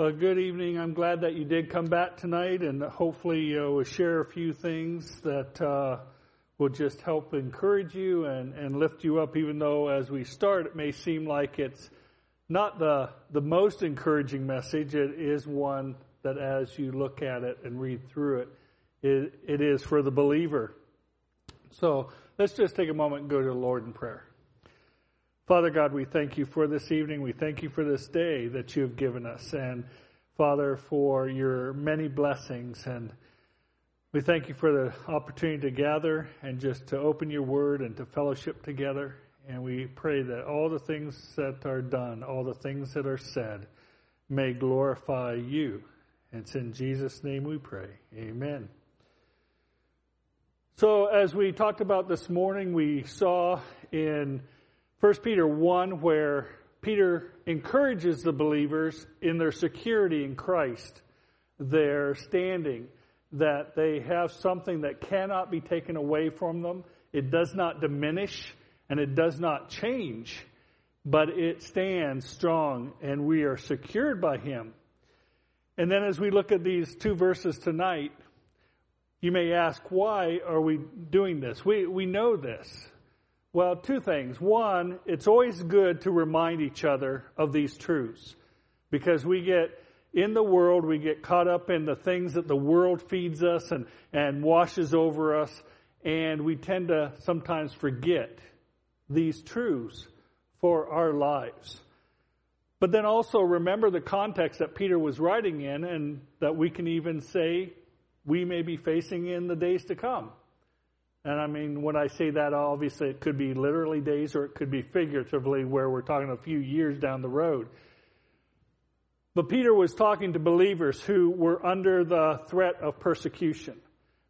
Well, good evening. I'm glad that you did come back tonight, and hopefully you'll share a few things that uh, will just help encourage you and, and lift you up. Even though, as we start, it may seem like it's not the the most encouraging message. It is one that, as you look at it and read through it, it, it is for the believer. So let's just take a moment and go to the Lord in prayer. Father God, we thank you for this evening. We thank you for this day that you have given us. And Father, for your many blessings. And we thank you for the opportunity to gather and just to open your word and to fellowship together. And we pray that all the things that are done, all the things that are said, may glorify you. And it's in Jesus' name we pray. Amen. So, as we talked about this morning, we saw in 1 Peter 1 where Peter encourages the believers in their security in Christ, their standing, that they have something that cannot be taken away from them. It does not diminish and it does not change, but it stands strong and we are secured by Him. And then as we look at these two verses tonight, you may ask, why are we doing this? We, we know this. Well, two things. One, it's always good to remind each other of these truths because we get in the world, we get caught up in the things that the world feeds us and, and washes over us, and we tend to sometimes forget these truths for our lives. But then also remember the context that Peter was writing in, and that we can even say we may be facing in the days to come. And I mean, when I say that, obviously it could be literally days or it could be figuratively where we're talking a few years down the road. But Peter was talking to believers who were under the threat of persecution.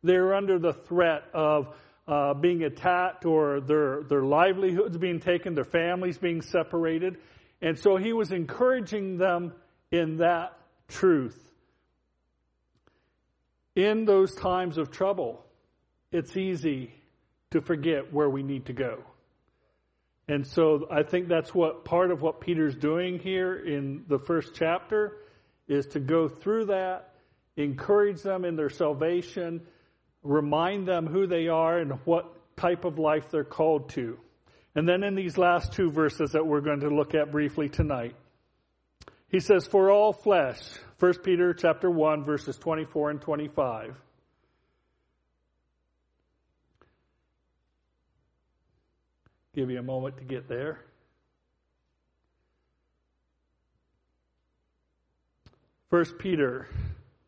They were under the threat of uh, being attacked or their, their livelihoods being taken, their families being separated. And so he was encouraging them in that truth. In those times of trouble, it's easy to forget where we need to go. And so I think that's what part of what Peter's doing here in the first chapter is to go through that, encourage them in their salvation, remind them who they are and what type of life they're called to. And then in these last two verses that we're going to look at briefly tonight, he says, For all flesh, 1 Peter chapter 1, verses 24 and 25. Give you a moment to get there. First Peter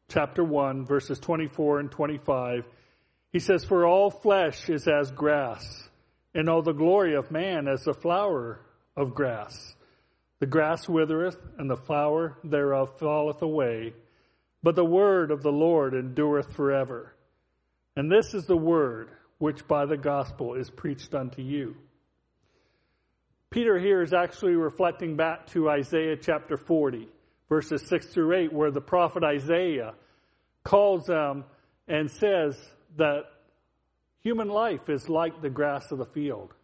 chapter 1 verses 24 and 25 he says for all flesh is as grass and all the glory of man as the flower of grass. The grass withereth and the flower thereof falleth away. But the word of the Lord endureth forever. And this is the word which by the gospel is preached unto you Peter here is actually reflecting back to Isaiah chapter 40, verses 6 through 8, where the prophet Isaiah calls them and says that human life is like the grass of the field.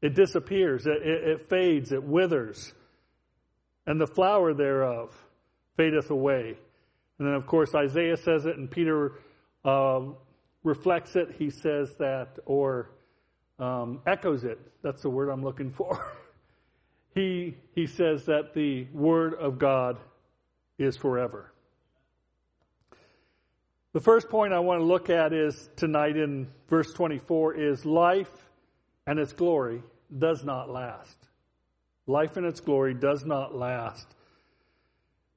It disappears, it, it, it fades, it withers, and the flower thereof fadeth away. And then, of course, Isaiah says it, and Peter uh, reflects it. He says that, or um, echoes it. That's the word I'm looking for. he, he says that the Word of God is forever. The first point I want to look at is tonight in verse 24 is life and its glory does not last. Life and its glory does not last.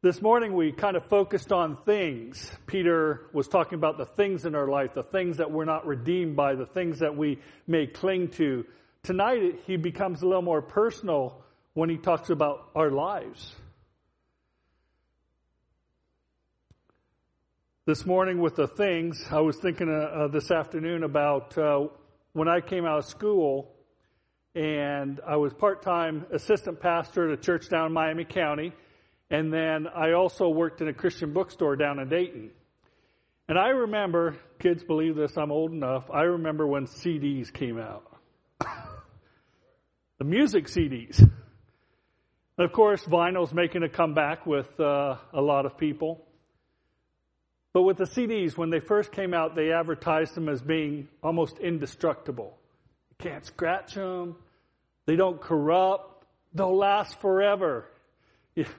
This morning we kind of focused on things. Peter was talking about the things in our life, the things that we're not redeemed by, the things that we may cling to. Tonight he becomes a little more personal when he talks about our lives. This morning with the things, I was thinking uh, uh, this afternoon about uh, when I came out of school and I was part-time assistant pastor at a church down in Miami County and then I also worked in a Christian bookstore down in Dayton. And I remember, kids believe this, I'm old enough, I remember when CDs came out. the music CDs. of course, vinyl's making a comeback with uh, a lot of people. But with the CDs, when they first came out, they advertised them as being almost indestructible. You can't scratch them. They don't corrupt. They'll last forever.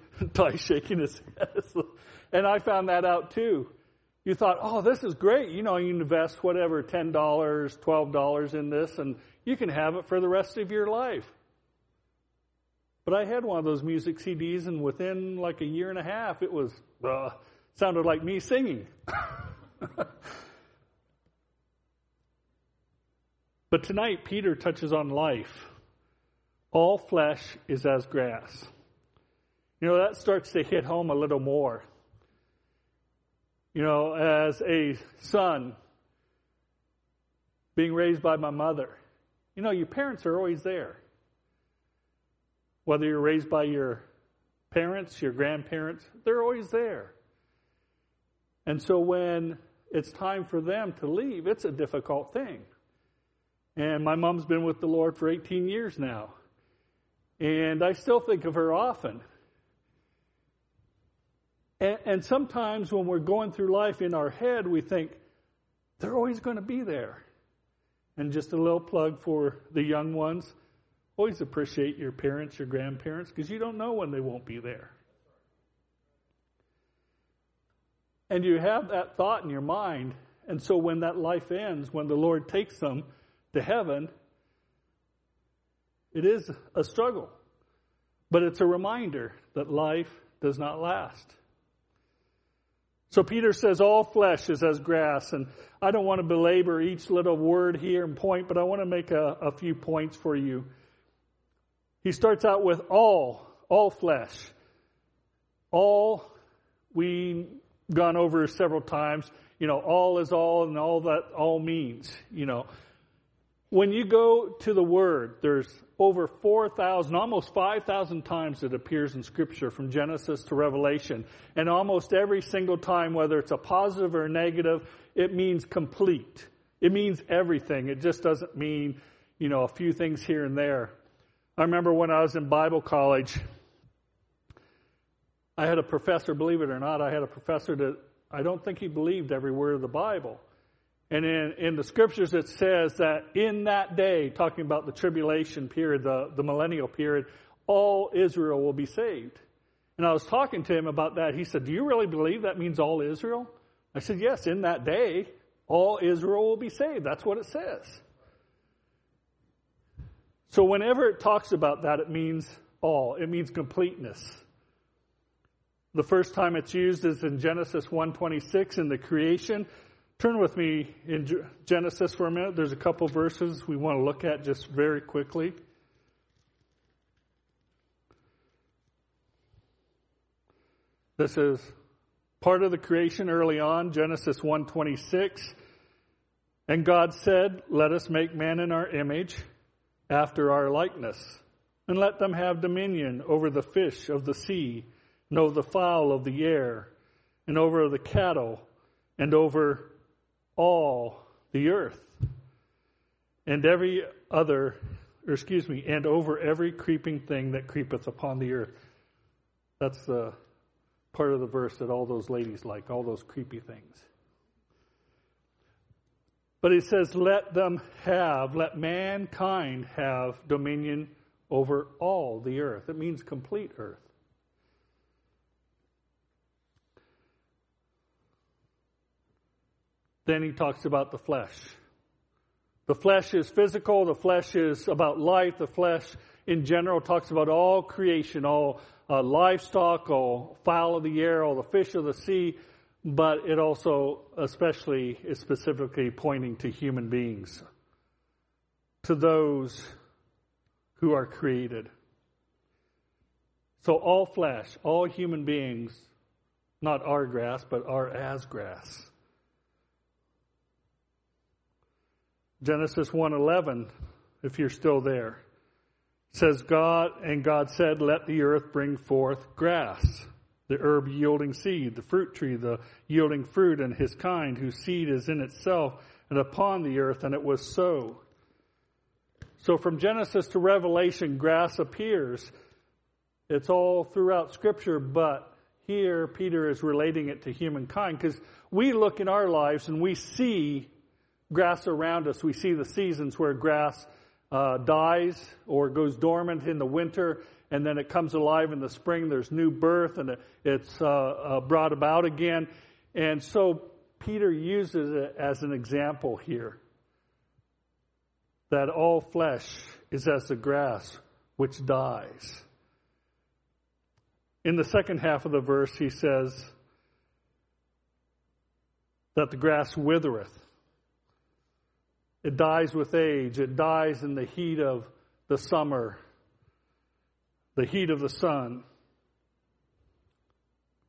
Ty's shaking his head. and I found that out too. You thought, oh, this is great. You know, you invest whatever, $10, $12 in this, and you can have it for the rest of your life. But I had one of those music CDs, and within like a year and a half, it was, uh, sounded like me singing. but tonight, Peter touches on life. All flesh is as grass. You know, that starts to hit home a little more. You know, as a son being raised by my mother, you know, your parents are always there. Whether you're raised by your parents, your grandparents, they're always there. And so when it's time for them to leave, it's a difficult thing. And my mom's been with the Lord for 18 years now. And I still think of her often. And, and sometimes when we're going through life in our head, we think, they're always going to be there. And just a little plug for the young ones always appreciate your parents, your grandparents, because you don't know when they won't be there. And you have that thought in your mind. And so when that life ends, when the Lord takes them to heaven, it is a struggle. But it's a reminder that life does not last. So Peter says, all flesh is as grass. And I don't want to belabor each little word here and point, but I want to make a, a few points for you. He starts out with all, all flesh. All, we've gone over several times, you know, all is all and all that all means, you know. When you go to the Word, there's over 4,000, almost 5,000 times it appears in Scripture from Genesis to Revelation. And almost every single time, whether it's a positive or a negative, it means complete. It means everything. It just doesn't mean, you know, a few things here and there. I remember when I was in Bible college, I had a professor, believe it or not, I had a professor that I don't think he believed every word of the Bible. And in, in the scriptures, it says that in that day, talking about the tribulation period, the, the millennial period, all Israel will be saved. And I was talking to him about that. He said, Do you really believe that means all Israel? I said, Yes, in that day, all Israel will be saved. That's what it says. So whenever it talks about that, it means all. It means completeness. The first time it's used is in Genesis 1:26 in the creation. Turn with me in Genesis for a minute. There's a couple verses we want to look at just very quickly. This is part of the creation early on, Genesis 1:26. And God said, "Let us make man in our image, after our likeness, and let them have dominion over the fish of the sea, and over the fowl of the air, and over the cattle, and over all the earth and every other, or excuse me, and over every creeping thing that creepeth upon the earth. That's the part of the verse that all those ladies like, all those creepy things. But he says, let them have, let mankind have dominion over all the earth. It means complete earth. Then he talks about the flesh. The flesh is physical, the flesh is about life, the flesh in general talks about all creation, all uh, livestock, all fowl of the air, all the fish of the sea, but it also especially is specifically pointing to human beings, to those who are created. So all flesh, all human beings, not are grass, but are as grass. Genesis 1:11 if you're still there says God and God said let the earth bring forth grass the herb yielding seed the fruit tree the yielding fruit and his kind whose seed is in itself and upon the earth and it was so. So from Genesis to Revelation grass appears. It's all throughout Scripture, but here Peter is relating it to humankind because we look in our lives and we see grass around us. We see the seasons where grass uh, dies or goes dormant in the winter and then it comes alive in the spring. There's new birth and it's uh, uh, brought about again. And so Peter uses it as an example here that all flesh is as the grass which dies. In the second half of the verse, he says that the grass withereth. It dies with age. It dies in the heat of the summer, the heat of the sun.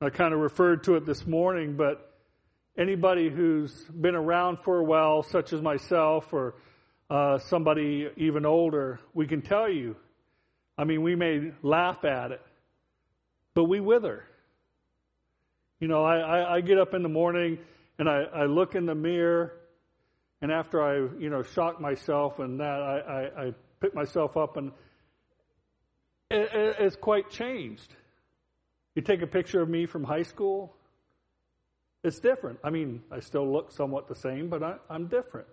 I kind of referred to it this morning, but anybody who's been around for a while, such as myself or uh, somebody even older, we can tell you. I mean, we may laugh at it, but we wither. You know, I, I, I get up in the morning and I, I look in the mirror, and after I, you know, shock myself and that, I, I, I pick myself up, and it, it, it's quite changed. You take a picture of me from high school, it's different. I mean, I still look somewhat the same, but I, I'm different.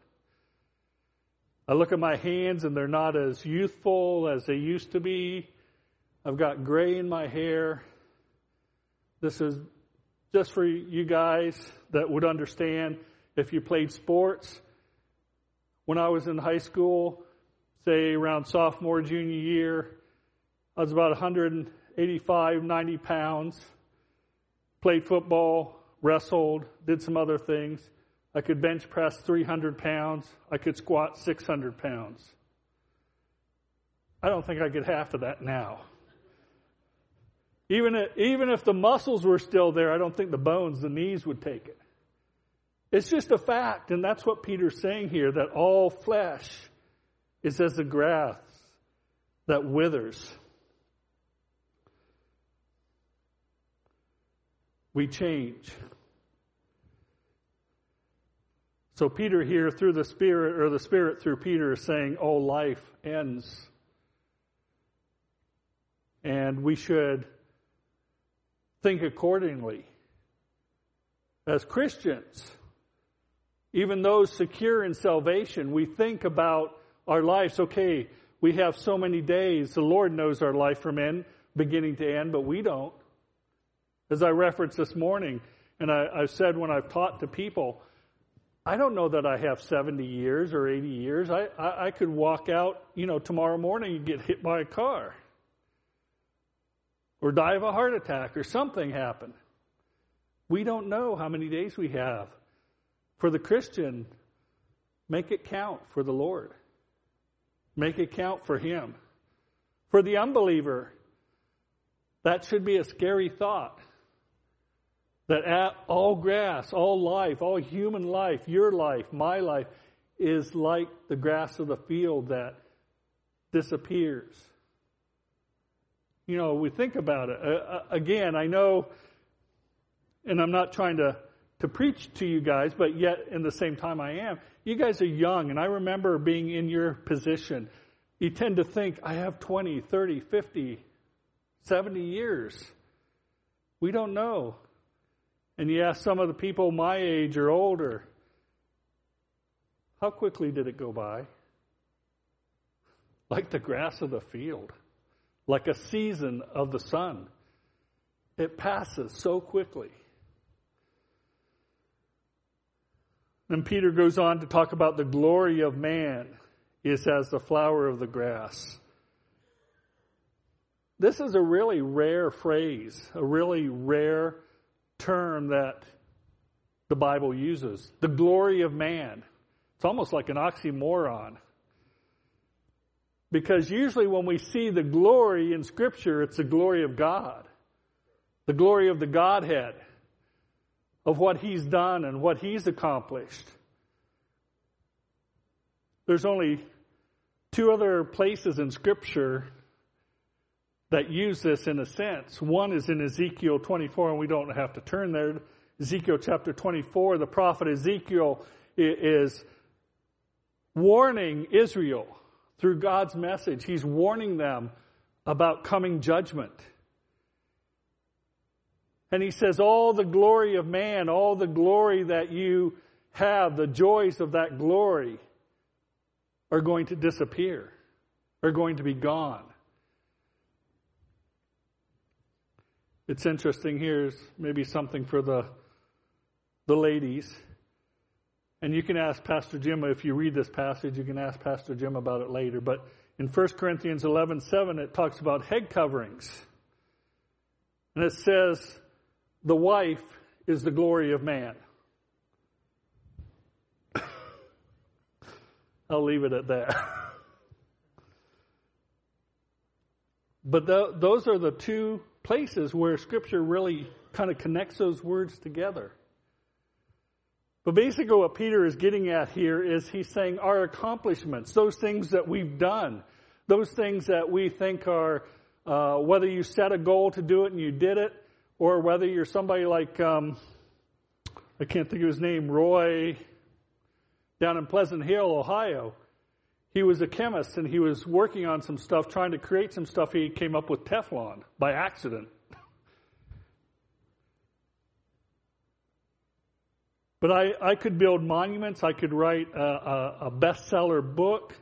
I look at my hands and they're not as youthful as they used to be. I've got gray in my hair. This is just for you guys that would understand if you played sports. When I was in high school, say around sophomore, junior year, I was about 185, 90 pounds. Played football, wrestled, did some other things. I could bench press 300 pounds. I could squat 600 pounds. I don't think I get half of that now. Even if, even if the muscles were still there, I don't think the bones, the knees would take it. It's just a fact, and that's what Peter's saying here that all flesh is as the grass that withers. We change. So Peter here through the Spirit, or the Spirit through Peter is saying, all life ends. And we should think accordingly. As Christians, even those secure in salvation, we think about our lives. Okay, we have so many days. The Lord knows our life from end, beginning to end, but we don't. As I referenced this morning, and I, have said when I've taught to people, I don't know that I have 70 years or 80 years. I, I, I could walk out, you know, tomorrow morning and get hit by a car or die of a heart attack or something happen. We don't know how many days we have. For the Christian, make it count for the Lord. Make it count for Him. For the unbeliever, that should be a scary thought. That all grass, all life, all human life, your life, my life, is like the grass of the field that disappears. You know, we think about it. Uh, again, I know, and I'm not trying to, to preach to you guys, but yet in the same time I am. You guys are young, and I remember being in your position. You tend to think, I have 20, 30, 50, 70 years. We don't know. And you ask some of the people my age or older, how quickly did it go by? Like the grass of the field, like a season of the sun. It passes so quickly. Then Peter goes on to talk about the glory of man is as the flower of the grass. This is a really rare phrase, a really rare term that the Bible uses the glory of man. It's almost like an oxymoron. Because usually when we see the glory in Scripture, it's the glory of God, the glory of the Godhead, of what He's done and what He's accomplished. There's only two other places in Scripture that use this in a sense. One is in Ezekiel 24, and we don't have to turn there. Ezekiel chapter 24, the prophet Ezekiel is warning Israel through God's message. He's warning them about coming judgment. And he says, All the glory of man, all the glory that you have, the joys of that glory, are going to disappear, are going to be gone. It's interesting. Here's maybe something for the, the ladies. And you can ask Pastor Jim if you read this passage, you can ask Pastor Jim about it later. But in 1 Corinthians 11 7, it talks about head coverings. And it says, the wife is the glory of man. I'll leave it at that. but the, those are the two places where Scripture really kind of connects those words together. But basically, what Peter is getting at here is he's saying our accomplishments, those things that we've done, those things that we think are, uh, whether you set a goal to do it and you did it, or whether you're somebody like, um, I can't think of his name, Roy, down in Pleasant Hill, Ohio. He was a chemist and he was working on some stuff, trying to create some stuff. He came up with Teflon by accident. But I, I could build monuments. I could write a, a, a bestseller book.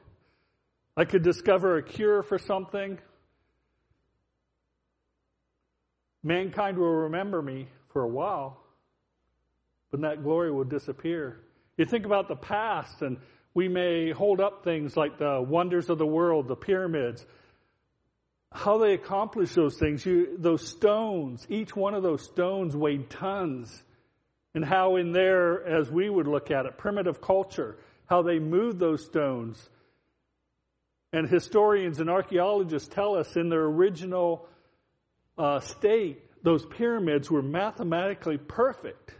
I could discover a cure for something. Mankind will remember me for a while, but that glory will disappear. You think about the past, and we may hold up things like the wonders of the world, the pyramids, how they accomplished those things. You, those stones, each one of those stones weighed tons. And how, in there, as we would look at it, primitive culture, how they moved those stones. And historians and archaeologists tell us in their original uh, state, those pyramids were mathematically perfect.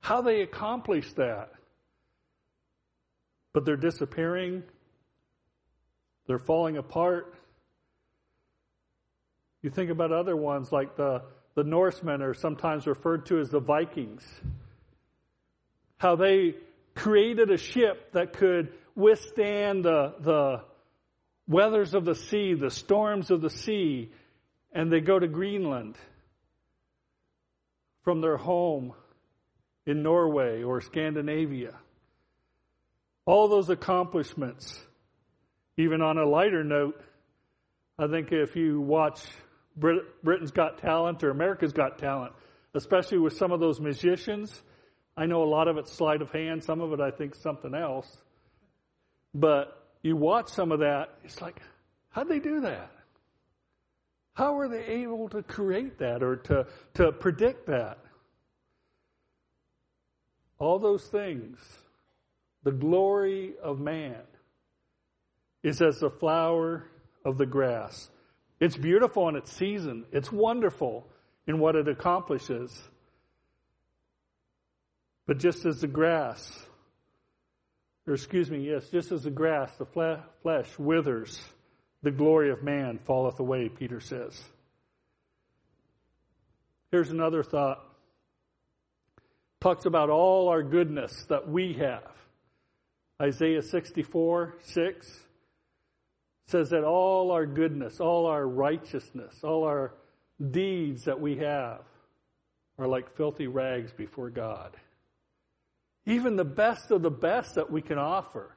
How they accomplished that. But they're disappearing, they're falling apart. You think about other ones like the, the Norsemen are sometimes referred to as the Vikings. How they created a ship that could withstand the, the weathers of the sea, the storms of the sea, and they go to Greenland from their home in Norway or Scandinavia. All those accomplishments, even on a lighter note, I think if you watch Brit- Britain's Got Talent or America's Got Talent, especially with some of those musicians, I know a lot of it's sleight of hand, some of it I think something else. But you watch some of that, it's like, how'd they do that? How were they able to create that or to, to predict that? All those things, the glory of man is as the flower of the grass. It's beautiful in its season. It's wonderful in what it accomplishes. But just as the grass, or excuse me, yes, just as the grass, the flesh withers the glory of man falleth away, Peter says. Here's another thought. Talks about all our goodness that we have. Isaiah 64, 6 says that all our goodness, all our righteousness, all our deeds that we have are like filthy rags before God. Even the best of the best that we can offer.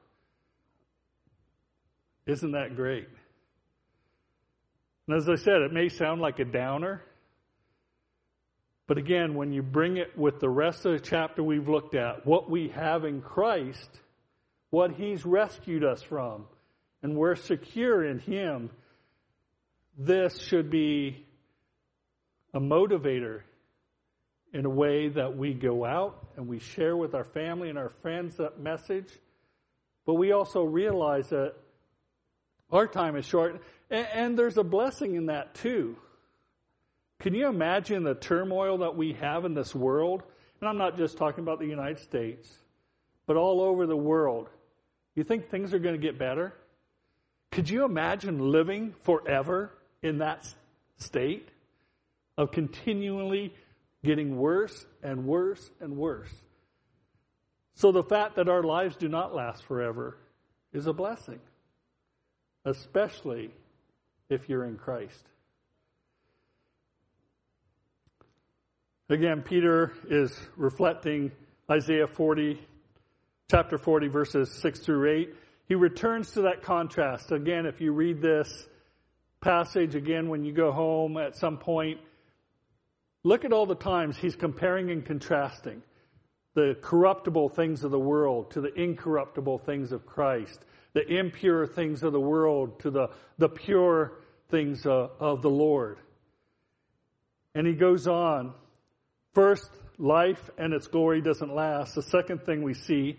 Isn't that great? And as I said, it may sound like a downer. But again, when you bring it with the rest of the chapter we've looked at, what we have in Christ, what He's rescued us from, and we're secure in Him, this should be a motivator in a way that we go out and we share with our family and our friends that message. But we also realize that our time is short. And, and there's a blessing in that too. Can you imagine the turmoil that we have in this world? And I'm not just talking about the United States, but all over the world. You think things are going to get better? Could you imagine living forever in that state of continually getting worse and worse and worse? So the fact that our lives do not last forever is a blessing, especially if you're in Christ. Again, Peter is reflecting Isaiah 40, chapter 40, verses 6 through 8. He returns to that contrast. Again, if you read this passage again when you go home at some point, look at all the times he's comparing and contrasting the corruptible things of the world to the incorruptible things of Christ, the impure things of the world to the, the pure things of, of the Lord. And he goes on. First, life and its glory doesn't last. The second thing we see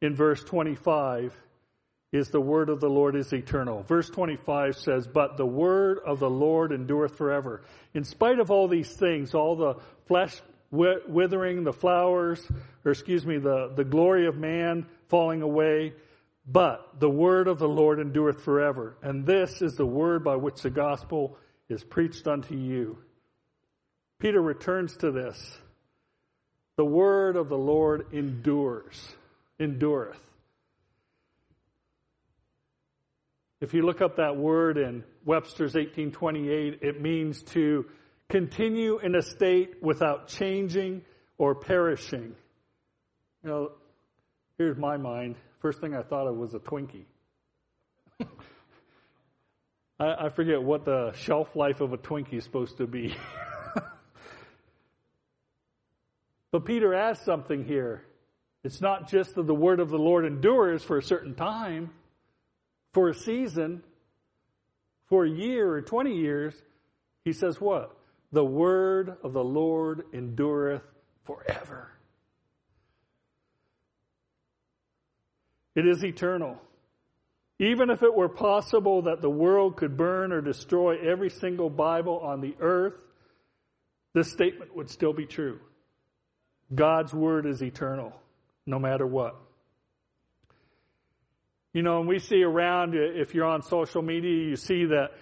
in verse 25 is the word of the Lord is eternal. Verse 25 says, But the word of the Lord endureth forever. In spite of all these things, all the flesh withering, the flowers, or excuse me, the, the glory of man falling away, but the word of the Lord endureth forever. And this is the word by which the gospel is preached unto you. Peter returns to this. The word of the Lord endures, endureth. If you look up that word in Webster's 1828, it means to continue in a state without changing or perishing. You know, here's my mind. First thing I thought of was a Twinkie. I, I forget what the shelf life of a Twinkie is supposed to be. but Peter adds something here. It's not just that the word of the Lord endures for a certain time for a season, for a year or 20 years, he says what? The word of the Lord endureth forever. It is eternal. Even if it were possible that the world could burn or destroy every single Bible on the earth, this statement would still be true. God's word is eternal, no matter what. You know, and we see around, if you're on social media, you see that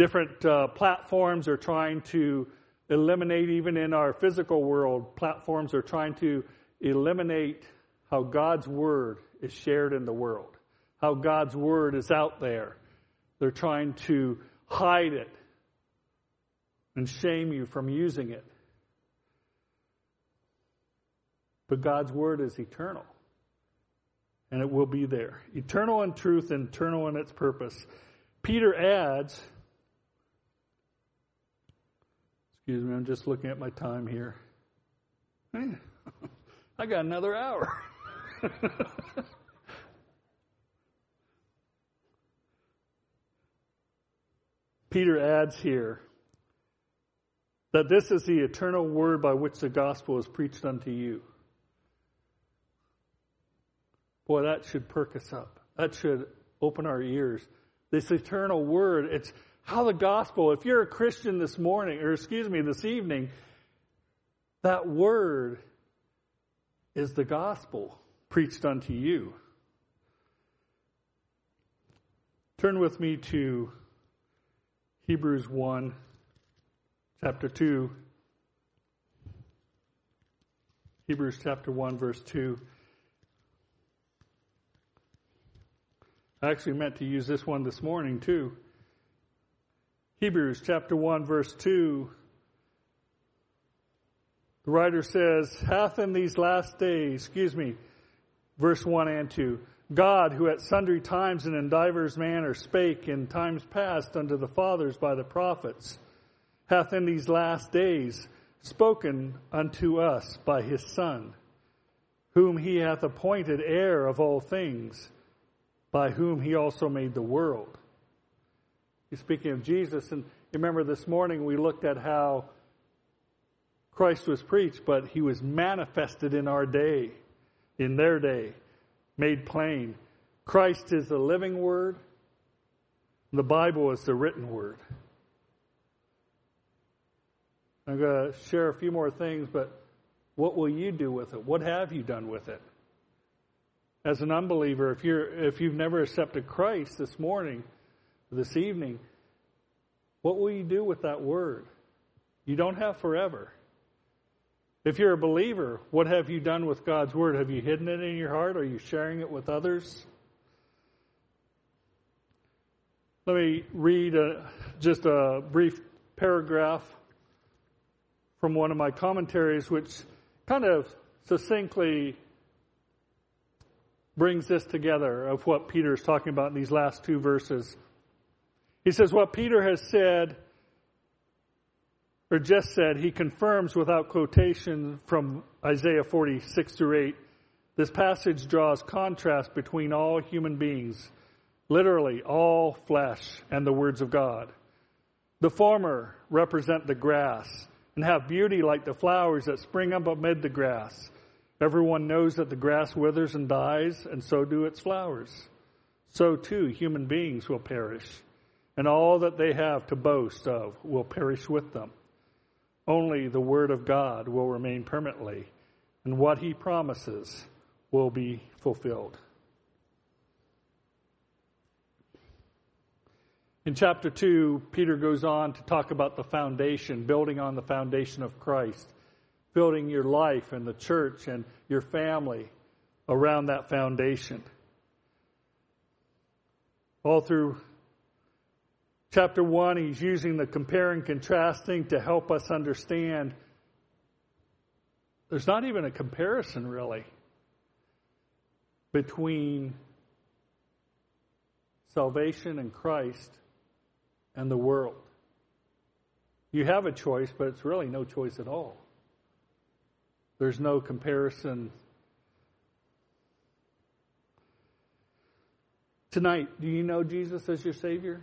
different uh, platforms are trying to eliminate, even in our physical world, platforms are trying to eliminate how God's Word is shared in the world, how God's Word is out there. They're trying to hide it and shame you from using it. But God's Word is eternal and it will be there. Eternal in truth, eternal in its purpose. Peter adds, excuse me, I'm just looking at my time here. I got another hour. Peter adds here that this is the eternal word by which the gospel is preached unto you. Boy, that should perk us up. That should open our ears. This eternal word, it's how the gospel, if you're a Christian this morning, or excuse me, this evening, that word is the gospel preached unto you. Turn with me to Hebrews 1, chapter 2. Hebrews chapter 1, verse 2. I actually meant to use this one this morning too. Hebrews chapter 1 verse 2. The writer says, hath in these last days, excuse me, verse 1 and 2, God, who at sundry times and in divers manner spake in times past unto the fathers by the prophets, hath in these last days spoken unto us by his Son, whom he hath appointed heir of all things by whom he also made the world. He's speaking of Jesus, and remember this morning we looked at how Christ was preached, but he was manifested in our day, in their day, made plain. Christ is the living word, the Bible is the written word. I'm going to share a few more things, but what will you do with it? What have you done with it? as an unbeliever, if you're if you've never accepted Christ this morning, this evening, what will you do with that word? You don't have forever. If you're a believer, what have you done with God's word? Have you hidden it in your heart? Are you sharing it with others? Let me read a, just a brief paragraph from one of my commentaries, which kind of succinctly brings this together of what Peter is talking about in these last two verses. He says, What Peter has said, or just said, he confirms without quotation from Isaiah 46 through 8. This passage draws contrast between all human beings, literally all flesh, and the words of God. The former represent the grass and have beauty like the flowers that spring up amid the grass. Everyone knows that the grass withers and dies, and so do its flowers. So too, human beings will perish, and all that they have to boast of will perish with them. Only the Word of God will remain permanently, and what He promises will be fulfilled. In chapter 2, Peter goes on to talk about the foundation, building on the foundation of Christ, building your life and the church and your family around that foundation. All through chapter 1, he's using the comparing contrasting to help us understand there's not even a comparison, really, between salvation in Christ and the world. You have a choice, but it's really no choice at all. There's no comparison. Tonight, do you know Jesus as your Savior?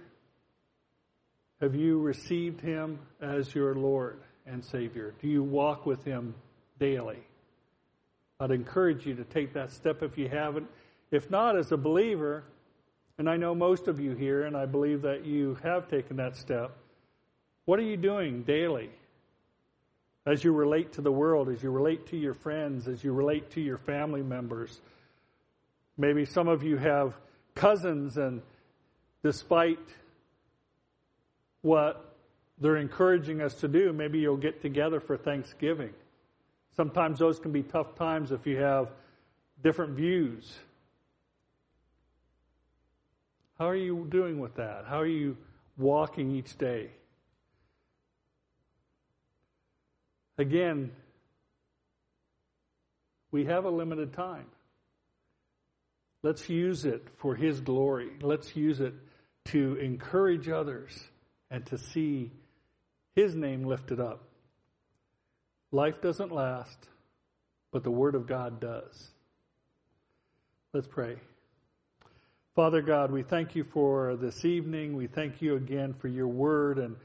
Have you received Him as your Lord and Savior? Do you walk with Him daily? I'd encourage you to take that step if you haven't. If not, as a believer, and I know most of you here, and I believe that you have taken that step. What are you doing daily as you relate to the world, as you relate to your friends, as you relate to your family members? Maybe some of you have cousins, and despite what they're encouraging us to do, maybe you'll get together for Thanksgiving. Sometimes those can be tough times if you have different views. How are you doing with that? How are you walking each day? Again, we have a limited time. Let's use it for His glory. Let's use it to encourage others and to see His name lifted up. Life doesn't last, but the Word of God does. Let's pray. Father God, we thank you for this evening. We thank you again for your word and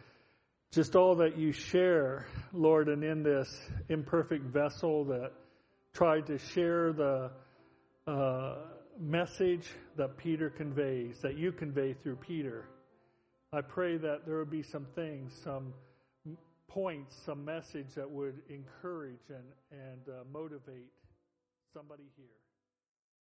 just all that you share, Lord, and in this imperfect vessel that tried to share the uh, message that Peter conveys, that you convey through Peter. I pray that there would be some things, some points, some message that would encourage and, and uh, motivate somebody here.